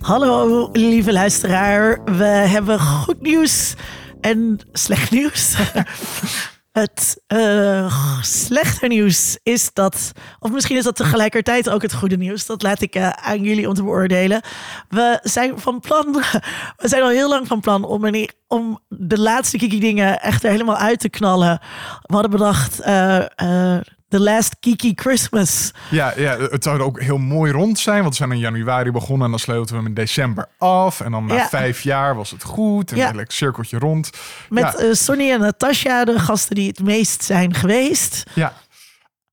Hallo, lieve luisteraar. We hebben goed nieuws en slecht nieuws. Het uh, slechte nieuws is dat, of misschien is dat tegelijkertijd ook het goede nieuws. Dat laat ik uh, aan jullie om te beoordelen. We zijn van plan, we zijn al heel lang van plan om, om de laatste kiki dingen echt helemaal uit te knallen. We hadden bedacht, uh, The Last Kiki Christmas. Ja, ja, het zou ook heel mooi rond zijn. Want we zijn in januari begonnen en dan sloten we hem in december af. En dan na vijf jaar was het goed. En ja. een cirkeltje rond. Met ja. uh, Sonny en Natasja, de gasten die het meest zijn geweest. Ja.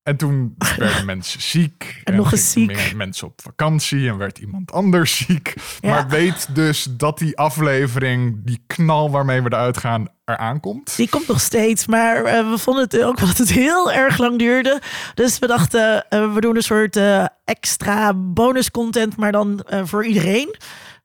En toen werden mensen ziek. En, nog eens ziek. Meer mensen op vakantie en werd iemand anders ziek. Maar weet dus dat die aflevering, die knal waarmee we eruit gaan, eraan komt. Die komt nog steeds, maar uh, we vonden het ook dat het heel erg lang duurde. Dus we dachten, uh, we doen een soort uh, extra bonus content, maar dan voor iedereen.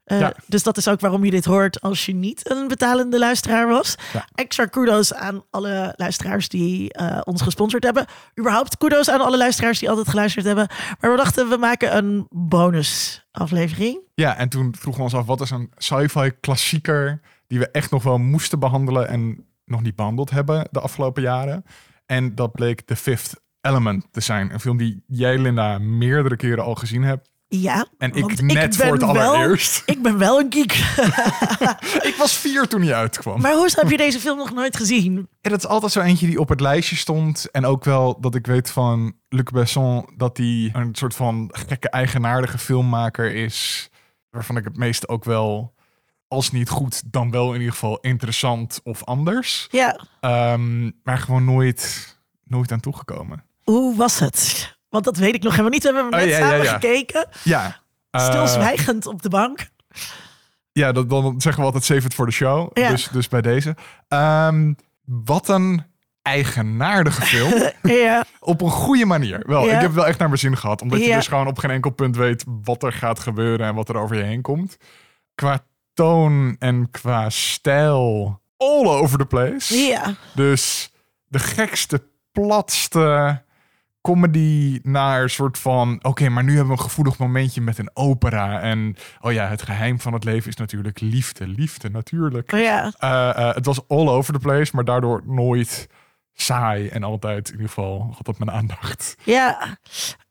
Uh, ja. Dus dat is ook waarom je dit hoort als je niet een betalende luisteraar was. Ja. Extra kudos aan alle luisteraars die uh, ons gesponsord hebben. Überhaupt kudos aan alle luisteraars die altijd geluisterd hebben. Maar we dachten, we maken een bonus aflevering. Ja, en toen vroegen we ons af, wat is een sci-fi klassieker die we echt nog wel moesten behandelen en nog niet behandeld hebben de afgelopen jaren. En dat bleek The Fifth Element te zijn. Een film die jij, Linda, meerdere keren al gezien hebt. Ja, en ik net voor het allereerst. ik ben wel een geek. ik was vier toen hij uitkwam. Maar hoe heb je deze film nog nooit gezien? Ja, dat is altijd zo eentje die op het lijstje stond. En ook wel dat ik weet van Luc Besson dat hij een soort van gekke eigenaardige filmmaker is. Waarvan ik het meest ook wel, als niet goed, dan wel in ieder geval interessant of anders. Ja. Um, maar gewoon nooit, nooit aan toegekomen. Hoe was het? Want dat weet ik nog helemaal niet. We hebben oh, net ja, samen ja, ja. gekeken. Ja. Uh, Stilzwijgend op de bank. Ja, dat, dan zeggen we altijd save het voor de show. Dus, dus bij deze. Um, wat een eigenaardige film. ja. Op een goede manier. Wel, ik heb wel echt naar mijn zin gehad. Omdat je dus gewoon op geen enkel punt weet wat er gaat gebeuren en wat er over je heen komt. Qua toon en qua stijl. All over the place. Ja. Dus de gekste, platste comedy naar een soort van... oké, maar nu hebben we een gevoelig momentje met een opera. En oh ja, het geheim van het leven is natuurlijk liefde. Liefde, natuurlijk. Oh ja. Uh, uh, het was all over the place, maar daardoor nooit saai. En altijd, in ieder geval, had dat mijn aandacht. Ja,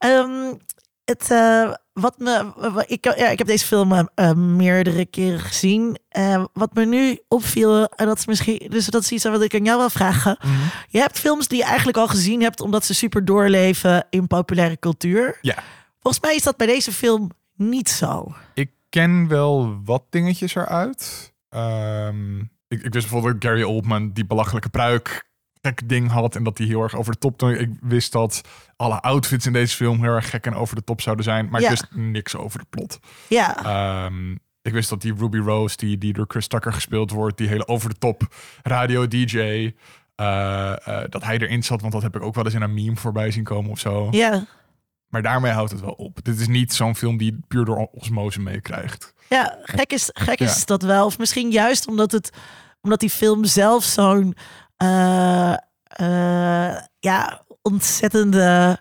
um, het, uh, wat me, ik, ja, ik heb deze film uh, meerdere keren gezien. Uh, wat me nu opviel, en dat is misschien, dus dat is iets wat ik aan jou wil vragen. Mm -hmm. Je hebt films die je eigenlijk al gezien hebt, omdat ze super doorleven in populaire cultuur. Ja. Volgens mij is dat bij deze film niet zo. Ik ken wel wat dingetjes eruit. Um, ik, ik wist bijvoorbeeld Gary Oldman, die belachelijke pruik gek ding had en dat hij heel erg over de top. Ik wist dat alle outfits in deze film heel erg gek en over de top zouden zijn, maar ik wist niks over de plot. Ja. Um, ik wist dat die Ruby Rose, die, die door Chris Tucker gespeeld wordt, die hele over de top radio DJ, uh, uh, dat hij erin zat, want dat heb ik ook wel eens in een meme voorbij zien komen of zo. Ja. Maar daarmee houdt het wel op. Dit is niet zo'n film die puur door osmose meekrijgt. Ja, gek is, gek is ja. dat wel. Of misschien juist omdat, het, omdat die film zelf zo'n ja, ontzettende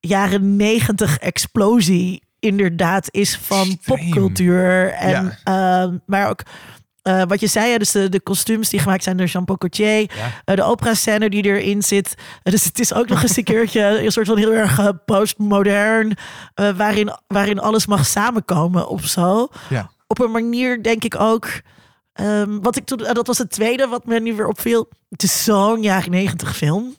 jaren negentig explosie inderdaad is van popcultuur. En, ja. uh, maar ook uh, wat je zei, dus de, de kostuums die gemaakt zijn door Jean-Paul Gaultier. Ja. Uh, de opera-scène die erin zit. Dus het is ook nog eens een keertje een soort van heel erg postmodern. waarin, waarin alles mag samenkomen of zo. Ja. Op een manier denk ik ook Um, wat ik toen, dat was het tweede wat me nu weer opviel. Het is zo'n jaren negentig film.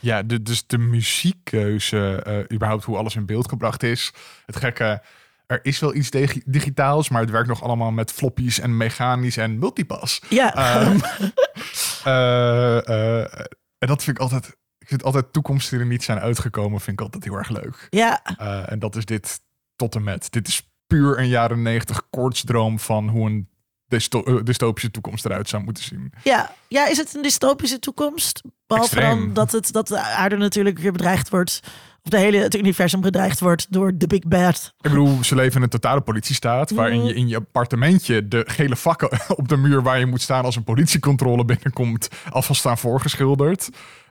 Ja, de, dus de muziekkeuze, uh, überhaupt hoe alles in beeld gebracht is. Het gekke, er is wel iets digitaals, maar het werkt nog allemaal met floppies en mechanisch en multipass. Ja. Um, uh, uh, en dat vind ik altijd, ik vind altijd toekomsten die er niet zijn uitgekomen, vind ik altijd heel erg leuk. Ja. en dat is dit tot en met. Dit is puur een jaren negentig koortsdroom van hoe een dysto dystopische toekomst eruit zou moeten zien. Ja. ja, is het een dystopische toekomst? Behalve dan dat, het, dat de aarde natuurlijk weer bedreigd wordt. of de hele het universum bedreigd wordt door de Big Bad. Ik bedoel, ze leven in een totale politiestaat. Waarin je in je appartementje de gele vakken op de muur waar je moet staan als een politiecontrole binnenkomt. alvast staan voorgeschilderd.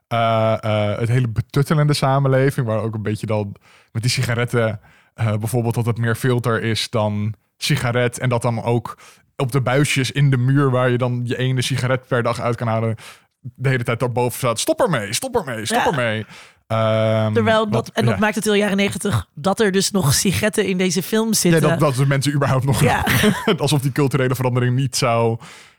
Eh, eh, het hele betuttelende samenleving. Waar ook een beetje dan met die sigaretten. eh, bijvoorbeeld dat het meer filter is dan sigaret. En dat dan ook op de buisjes in de muur waar je dan je ene sigaret per dag uit kan halen. De hele tijd daarboven staat. Stop ermee, stop ermee, stop Ja. ermee. Ehm, Terwijl dat, wat- en dat ja. maakt het heel jaren negentig dat er dus nog sigaretten in deze film Ja, zitten. dat, dat de mensen überhaupt nog... Ja. alsof die culturele verandering niet zou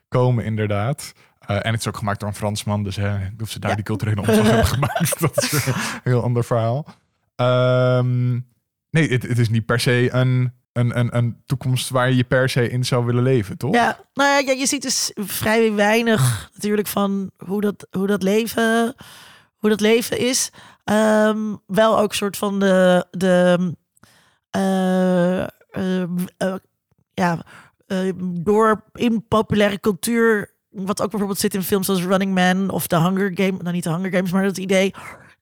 komen, inderdaad. Eh, en het is ook gemaakt door een Fransman, dus hè, of ze daar Ja. die culturele omslag hebben gemaakt, dat is een heel ander verhaal. Ehm, nee, het, het is niet per se een, een, een, een toekomst waar je per se in zou willen leven, toch? Ja, nou ja, je ziet dus vrij weinig natuurlijk van hoe dat, hoe dat, leven, hoe dat leven is. Ehm, wel ook soort van de, de eh, eh, eh, ja, door in populaire cultuur, wat ook bijvoorbeeld zit in films als Running Man of The Hunger Games, nou niet The Hunger Games, maar dat idee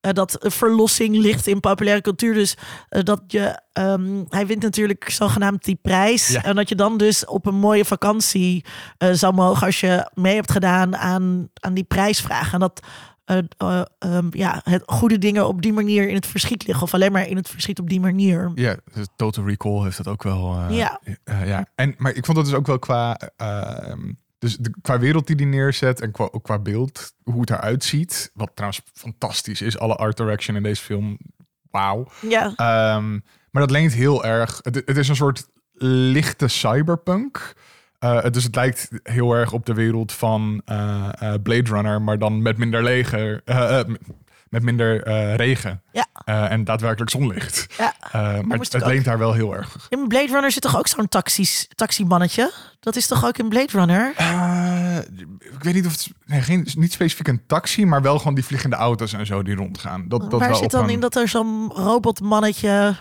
eh, dat verlossing ligt in populaire cultuur. Dus eh, dat je, ehm, hij wint natuurlijk zogenaamd die prijs. Ja. En dat je dan dus op een mooie vakantie eh, zou mogen als je mee hebt gedaan aan, aan die prijsvraag. En dat eh, eh, ehm, ja, het goede dingen op die manier in het verschiet liggen. Of alleen maar in het verschiet op die manier. Ja, dus Total Recall heeft dat ook wel. Ja. ja. En, maar ik vond dat dus ook wel qua. Dus de, qua wereld die die neerzet en qua, ook qua beeld, hoe het eruit ziet. Wat trouwens fantastisch is. Alle art direction in deze film. Wauw. Ja, Ehm, maar dat leent heel erg. Het, het is een soort lichte cyberpunk. Eh, dus het lijkt heel erg op de wereld van eh, eh, Blade Runner, maar dan met minder leger, met minder eh, regen ja. eh, en daadwerkelijk zonlicht. ja. Eh, maar het, ook. leent daar wel heel erg. In Blade Runner zit toch ook zo'n taxis, taximannetje? Dat is toch ook in Blade Runner? Ik weet niet of het nee, geen, niet specifiek een taxi, maar wel gewoon die vliegende auto's en zo die rondgaan. Dat, dat Waar wel zit dan een- in dat er zo'n robotmannetje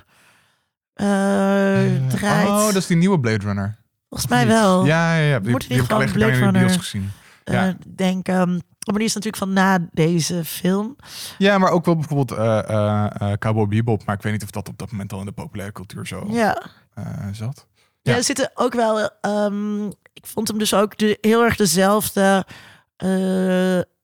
draait? Oh, dat is die nieuwe Blade Runner. Volgens mij wel. Ja, ja, ja. Die, Moeten die die gewoon Blade Runner- gezien. Ja. denk, ehm, maar die is natuurlijk van na deze film. Ja, maar ook wel bijvoorbeeld eh eh, Cowboy Bebop. Maar ik weet niet of dat op dat moment al in de populaire cultuur zo Ja. zat. Ja, Ja. er zitten ook wel. ehm, ik vond hem dus ook de, heel erg dezelfde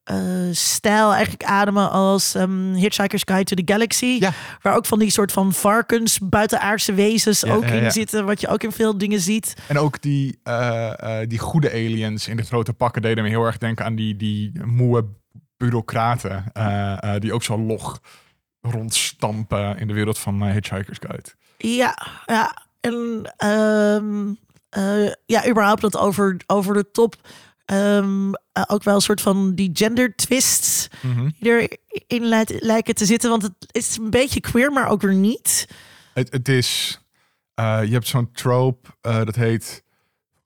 eh, stijl eigenlijk ademen als ehm, Hitchhiker's Guide to the Galaxy. Ja. Waar ook van die soort van varkens, buitenaardse wezens Ja, ook ja, in zitten. Wat je ook in veel dingen ziet. En ook die, eh, eh, die goede aliens in de grote pakken deden me heel erg denken aan die, die moe bureaucraten. die ook zo log rondstampen in de wereld van Hitchhiker's Guide. Ja, ja. En ehm, eh, ja, überhaupt dat over, over de top. Ehm, eh, ook wel een soort van die gender twists Mhm. die erin lijken te zitten. Want het is een beetje queer, maar ook weer niet. Het, het is, eh, je hebt zo'n trope, eh, dat heet,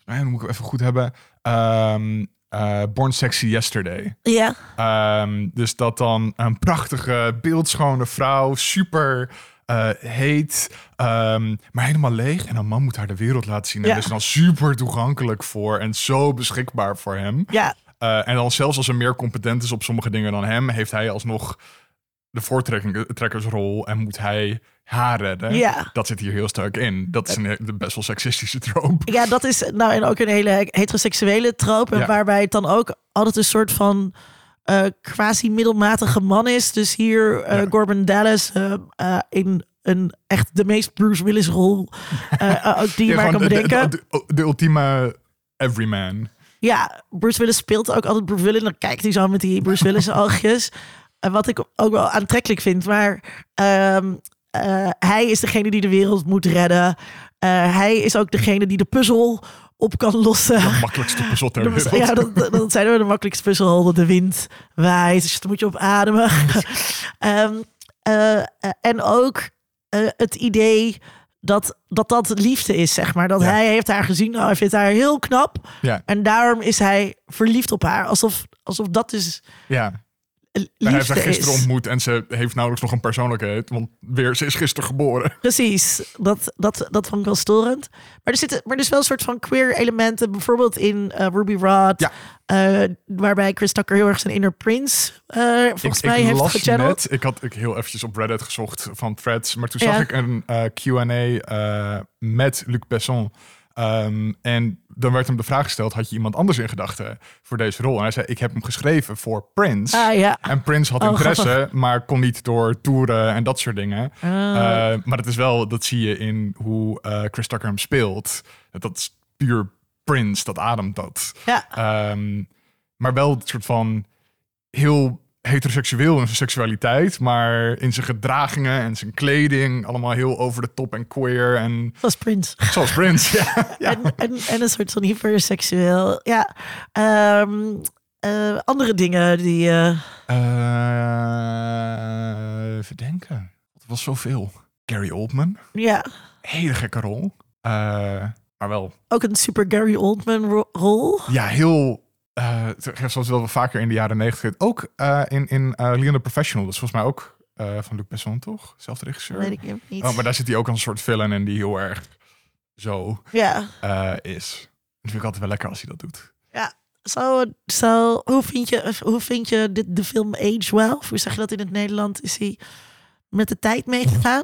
mij moet ik even goed hebben, Ehm, eh, Born Sexy Yesterday. Ja, Ehm, dus dat dan een prachtige, beeldschone vrouw, super eh, heet, ehm, maar helemaal leeg. En een man moet haar de wereld laten zien. En Ja. is dan super toegankelijk voor en zo beschikbaar voor hem. ja, Eh, en dan zelfs als ze meer competent is op sommige dingen dan hem, heeft hij alsnog de voortrekkersrol en moet hij haar redden. Ja. Dat zit hier heel sterk in. Dat is een best wel seksistische trope. ja, dat is nou en ook een hele heteroseksuele trope. Ja. Waarbij het dan ook altijd een soort van quasi middelmatige man is. Dus hier eh Ja. Corbin Dallas eh, eh, in een echt de meest Bruce Willis rol. eh, eh, die je Ja, maar kan de- de- bedenken. De, de ultieme everyman. Ja, Bruce Willis speelt ook altijd Bruce Willis. Dan kijkt hij zo met die Bruce Willis oogjes. En wat ik ook wel aantrekkelijk vind. Maar ehm, eh, hij is degene die de wereld moet redden. Eh, hij is ook degene die de puzzel op kan lossen. De makkelijkste puzzel ter wereld. ja, dat, dat- dat zijn we de makkelijkste puzzel. Dat de wind waait. Dus daar moet je op ademen. Ehm, eh, en ook eh, het idee dat, dat dat liefde is, zeg maar. Dat Ja. hij heeft haar gezien. Nou, hij vindt haar heel knap. Ja, En daarom is hij verliefd op haar. Alsof, alsof dat is ja. Hij heeft haar gisteren is. ontmoet en ze heeft nauwelijks nog een persoonlijkheid. Want weer, ze is gisteren geboren. Precies, dat, dat, dat vond ik wel storend. Maar er zitten maar er is wel een soort van queer elementen. Bijvoorbeeld in eh, Ruby Rod. Ja. eh, waarbij Chris Tucker heel erg zijn inner prince eh, volgens mij heeft gechanneld. ik had ik heel eventjes op Reddit gezocht van threads, maar toen Ja. zag ik een Q&A met Luc Besson. Ehm, en dan werd hem de vraag gesteld, had je iemand anders in gedachten voor deze rol? En hij zei, ik heb hem geschreven voor Prince. Ah ja. En Prince had Oh, interesse, maar kon niet door toeren en dat soort dingen. Ah. Eh, maar het is wel, dat zie je in hoe eh, Chris Tucker hem speelt. Dat is puur Prince, dat ademt dat. ja. Ehm, maar wel het soort van heel heteroseksueel in zijn seksualiteit, maar in zijn gedragingen en zijn kleding allemaal heel over de top en queer en was Prince. zoals Prince. ja. ja. En, en, en een soort van hyperseksueel. Ja. Ehm, eh, andere dingen die... eh, Eh, even denken. Het was zoveel. Gary Oldman, ja, hele gekke rol. Maar wel, ook een super Gary Oldman ro- rol. ja, heel. Eh, zoals wel vaker in de jaren negentig. Ook eh, in, in eh Leon the Professional. Dat is volgens mij ook van Luc Besson, toch? Zelfde regisseur. Weet ik niet. Oh, maar daar zit hij ook als een soort villain in die heel erg zo Ja. is. Dat vind ik altijd wel lekker als hij dat doet. Zo, zo, hoe, vind je, hoe vind je dit, de film Age Well? Of hoe zeg je dat in het Nederland? Is hij met de tijd meegegaan?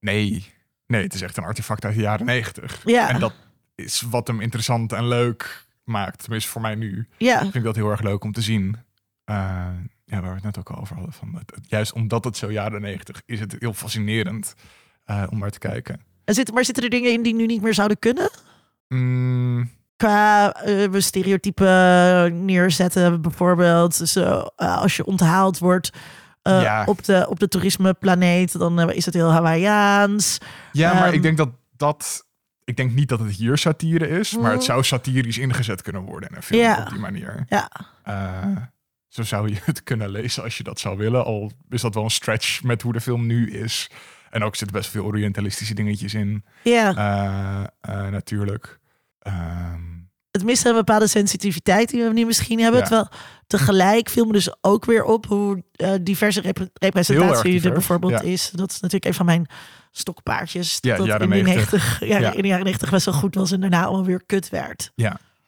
Nee, nee, het is echt een artefact uit de jaren negentig. Ja. En dat is wat hem interessant en leuk maakt. Tenminste, voor mij nu Ja, vind ik dat heel erg leuk om te zien. Eh, ja, waar we het net ook al over hadden. Van het, het- juist omdat het zo jaren negentig is, het heel fascinerend eh, om naar te kijken. er zit, maar zitten er dingen in die nu niet meer zouden kunnen? Mm, Qua we stereotypen neerzetten, bijvoorbeeld. Eh, als je onthaald wordt Ja. op, de, op de toerismeplaneet, dan is het heel Hawaiiaans. ja, maar Ehm, ik denk dat dat. Ik denk niet dat het hier satire is, maar het Mm. zou satirisch ingezet kunnen worden in een film Ja. op die manier. Ja, Eh, zo zou je het kunnen lezen als je dat zou willen. Al is dat wel een stretch met hoe de film nu is. En ook zitten best veel orientalistische dingetjes in, ja. eh, eh, natuurlijk. Ehm, het mist een bepaalde sensitiviteit die we nu misschien hebben. Ja. Terwijl tegelijk viel me dus ook weer op hoe diverse representatie er bijvoorbeeld ja. is. Dat is natuurlijk een van mijn stokpaardjes. Ja, dat in, de 90. 90, ja, Ja. in de jaren 90 best wel goed was en daarna allemaal weer kut werd.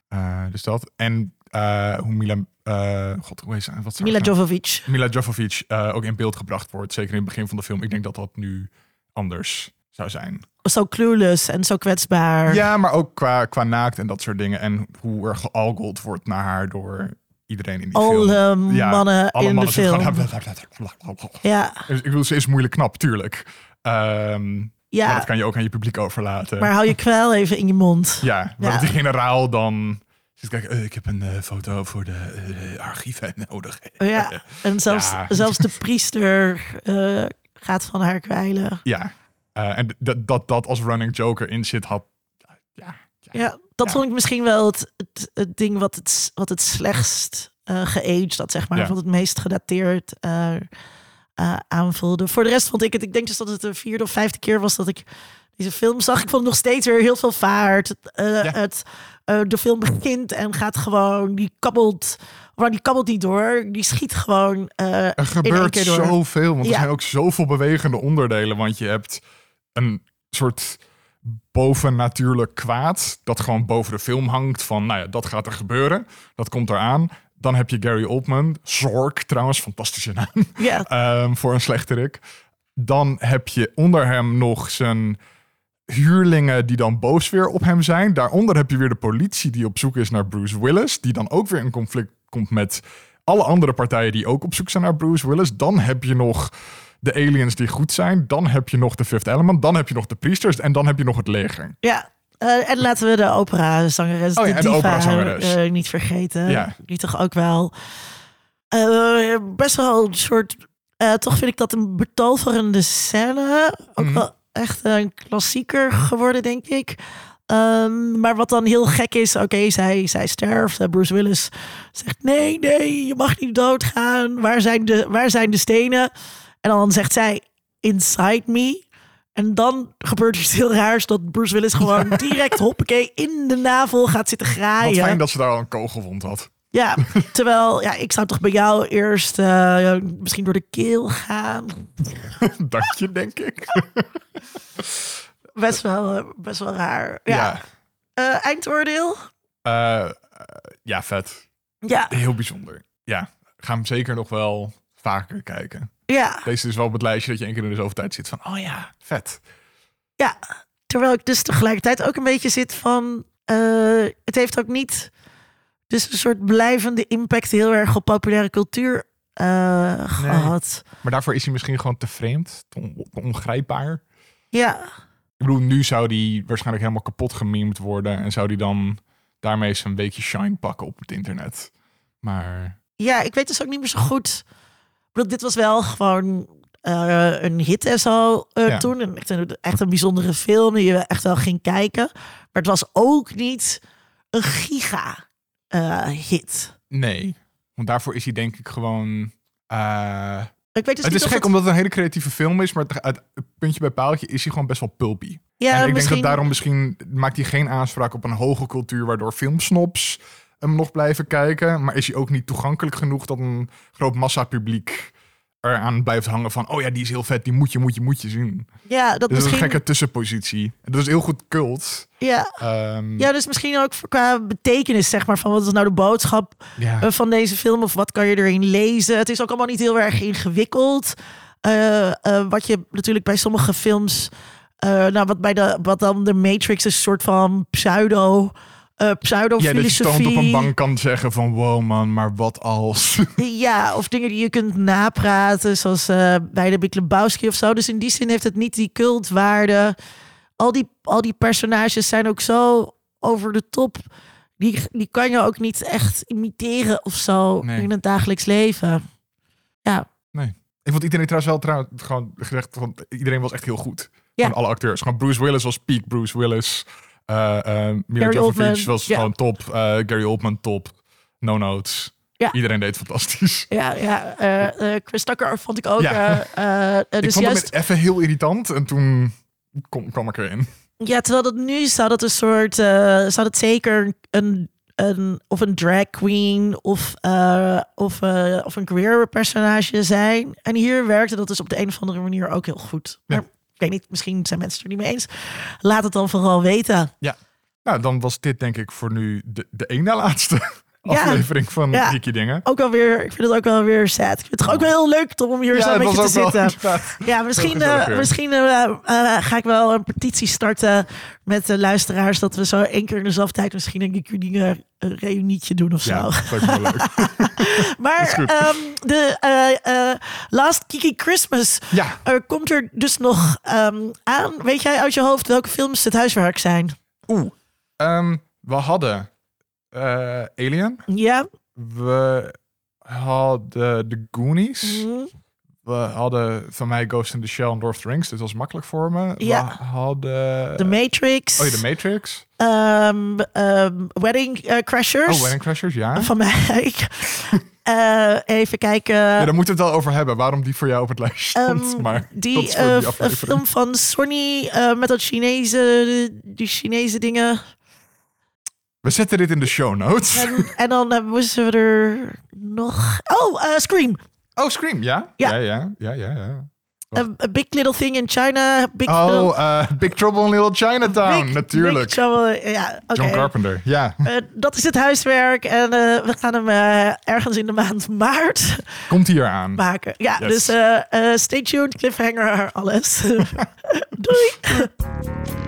eh, dus dat. En eh, hoe Mila... eh, God, hoe heet ze? Wat Mila naam? Jovovich. Mila Jovovich eh, ook in beeld gebracht wordt. Zeker in het begin van de film. Ik denk dat dat nu anders zou zijn. Zo clueless en zo kwetsbaar. Ja, maar ook qua, qua naakt en dat soort dingen. En hoe er gealgold wordt naar haar door iedereen in die film. Alle Ja, mannen Alle in mannen de zitten film. Ja, Dus ik bedoel, ze is moeilijk knap, tuurlijk. Ehm, Maar ja. dat kan je ook aan je publiek overlaten. Maar hou je kwel even in je mond. ja, dat die generaal dan... zit kijken, eh, ik heb een eh, foto voor de eh, archieven nodig. Ja, en zelfs, Ja. zelfs de priester gaat van haar kwijlen. Ja, en dat, dat dat als running joker in zit had... Ja, Ja, dat Ja. vond ik misschien wel het, het, het ding wat het, wat het slechtst eh geaged, dat zeg maar, Ja. wat het meest gedateerd eh, aanvoelde. Voor de rest vond ik het, ik denk dus dat het de vierde of vijfde keer was dat ik deze film zag. Ik vond het nog steeds weer heel veel vaart. Het, eh, Ja. het, eh, de film begint en gaat gewoon, die kabbelt, maar die kabbelt niet door, die schiet gewoon. Er gebeurt zoveel, want Ja. er zijn ook zoveel bewegende onderdelen. Want je hebt een soort bovennatuurlijk kwaad dat gewoon boven de film hangt van, nou ja, dat gaat er gebeuren. Dat komt eraan. Dan heb je Gary Oldman, Zork trouwens, fantastische naam, ja, ehm, voor een slechterik. Dan heb je onder hem nog zijn huurlingen die dan boos weer op hem zijn. Daaronder heb je weer de politie die op zoek is naar Bruce Willis, die dan ook weer in conflict komt met alle andere partijen die ook op zoek zijn naar Bruce Willis. Dan heb je nog de aliens die goed zijn. Dan heb je nog de Fifth Element. Dan heb je nog de priesters. En dan heb je nog het leger. ja. Eh, en laten we de operazangeres, Oh ja, de diva, eh, niet vergeten. Ja. Die toch ook wel eh, best wel een soort... toch vind ik dat een betoverende scène. Ook Mhm. wel echt een klassieker geworden, denk ik. Ehm, maar wat dan heel gek is, oké, zij, zij sterft. Bruce Willis zegt, nee, nee, je mag niet doodgaan. Waar zijn de, waar zijn de stenen? En dan zegt zij, inside me. En dan gebeurt iets heel raars dat Bruce Willis gewoon direct hoppakee in de navel gaat zitten Wat graaien. fijn dat ze daar al een kogelwond had. Ja, terwijl ja, ik zou toch bij jou eerst eh, misschien door de keel gaan. Dank je, denk ik. Best wel, eh, best wel raar. Ja. Ja. Eh, eindoordeel? Ja, vet. Ja, Heel bijzonder. Ja, ga hem zeker nog wel vaker kijken. Ja, Deze is wel op het lijstje dat je één keer in de zoveel tijd zit van, oh ja, vet. ja. Terwijl ik dus tegelijkertijd ook een beetje zit van... eh, het heeft ook niet dus een soort blijvende impact heel erg op populaire cultuur eh, gehad. Maar daarvoor is hij misschien gewoon te vreemd, te, on- te ongrijpbaar. Ja, Ik bedoel, nu zou die waarschijnlijk helemaal kapot gememd worden. En zou die dan daarmee een beetje shine pakken op het internet. Maar ja, ik weet dus ook niet meer zo goed. Bedoel, dit was wel gewoon eh, een hit en zo eh, Ja. toen. En echt een, echt een bijzondere film die je echt wel ging kijken. Maar het was ook niet een giga eh, hit. nee, want daarvoor is hij denk ik gewoon... Ik weet dus het is gek omdat het een hele creatieve film is, maar het, het puntje bij paaltje is hij gewoon best wel pulpy. Ja, en ik denk dat daarom misschien maakt hij geen aanspraak op een hoge cultuur, waardoor filmsnobs hem nog blijven kijken. Maar is hij ook niet toegankelijk genoeg dat een groot massapubliek eraan blijft hangen van, oh ja, die is heel vet, die moet je, moet je, moet je zien. Ja, dat Dus dat is een gekke tussenpositie. En dat is heel goed cult. Ja, Ehm, ja, dus misschien ook qua betekenis, zeg maar, van wat is nou de boodschap ja. eh, van deze film of wat kan je erin lezen. Het is ook allemaal niet heel erg ingewikkeld. Eh, eh, wat je natuurlijk bij sommige films, nou wat bij de wat dan de Matrix is, een soort van pseudo, eh pseudo ja, op een bank kan zeggen van, wow man, maar wat als... Ja, of dingen die je kunt napraten, zoals eh, bij de Big Lebowski of zo. Dus in die zin heeft het niet die cultwaarde. Al die, al die personages zijn ook zo over de top. Die, die kan je ook niet echt imiteren of zo Nee. in het dagelijks leven. Ja, Ik vond iedereen trouwens wel trouwens, gewoon gezegd, van, iedereen was echt heel goed. Ja. Van alle acteurs. Gewoon Bruce Willis was peak Bruce Willis. Eh eh Mila Jovovich was ja. gewoon top. Eh, Gary Oldman top. No Notes. Ja. Iedereen deed fantastisch. ja, ja. eh, Chris Tucker vond ik ook. Ja. ik dus vond juist, het even heel irritant en toen kom, kwam ik erin. Ja, terwijl dat nu zou dat een soort, zou dat zeker een, een of een drag queen of, of, of een queer personage zijn. En hier werkte dat dus op de een of andere manier ook heel goed. Ja. Ik weet niet, misschien zijn mensen het er niet mee eens. Laat het dan vooral weten. Nou, dan was dit denk ik voor nu de, de na laatste Ja. aflevering van Ja. Dingen. Ook alweer, ik vind het ook wel weer sad. Ik vind het ook wel heel leuk Tom, om hier zo een beetje te zitten. Ja, misschien, eh, misschien eh, eh, ga ik wel een petitie starten met de luisteraars. Dat we zo één keer in dezelfde tijd misschien een keer dingen reunietje doen of zo. Ja, dat wel leuk. Maar ehm, de Last Kiki Christmas Ja, komt er dus nog ehm, aan. Weet jij uit je hoofd welke films het huiswerk zijn? oeh. Ehm, we hadden eh, Alien. Ja? We hadden The Goonies. Mhm. We hadden van mij Ghost in the Shell en Lord of the Rings. Dit was makkelijk voor me. Ja. We hadden... The Matrix. Oh ja, The Matrix. Ehm, Wedding eh, Crashers. Oh, Wedding Crashers, ja. Van mij. Eh, even kijken. Ja, daar moeten we het wel over hebben. Waarom die voor jou op het lijstje stond. Ehm, maar dat die, aflevering. film van Sony met dat Chinese, die Chinese dingen. We zetten dit in de show notes. En, en dan eh, moesten we er nog... Oh, eh, Scream. Oh, Scream, ja? Ja. Ja, ja, ja, ja. ja. A, A Big Little Thing in China. Big Little, Oh, eh, Big Trouble in Little Chinatown, Big- natuurlijk. Big Trouble, ja. John Carpenter, ja. Dat is het huiswerk. En we gaan hem ergens in de maand maart Komt hier aan. maken. Ja, Yes. dus stay tuned, cliffhanger, alles. Doei!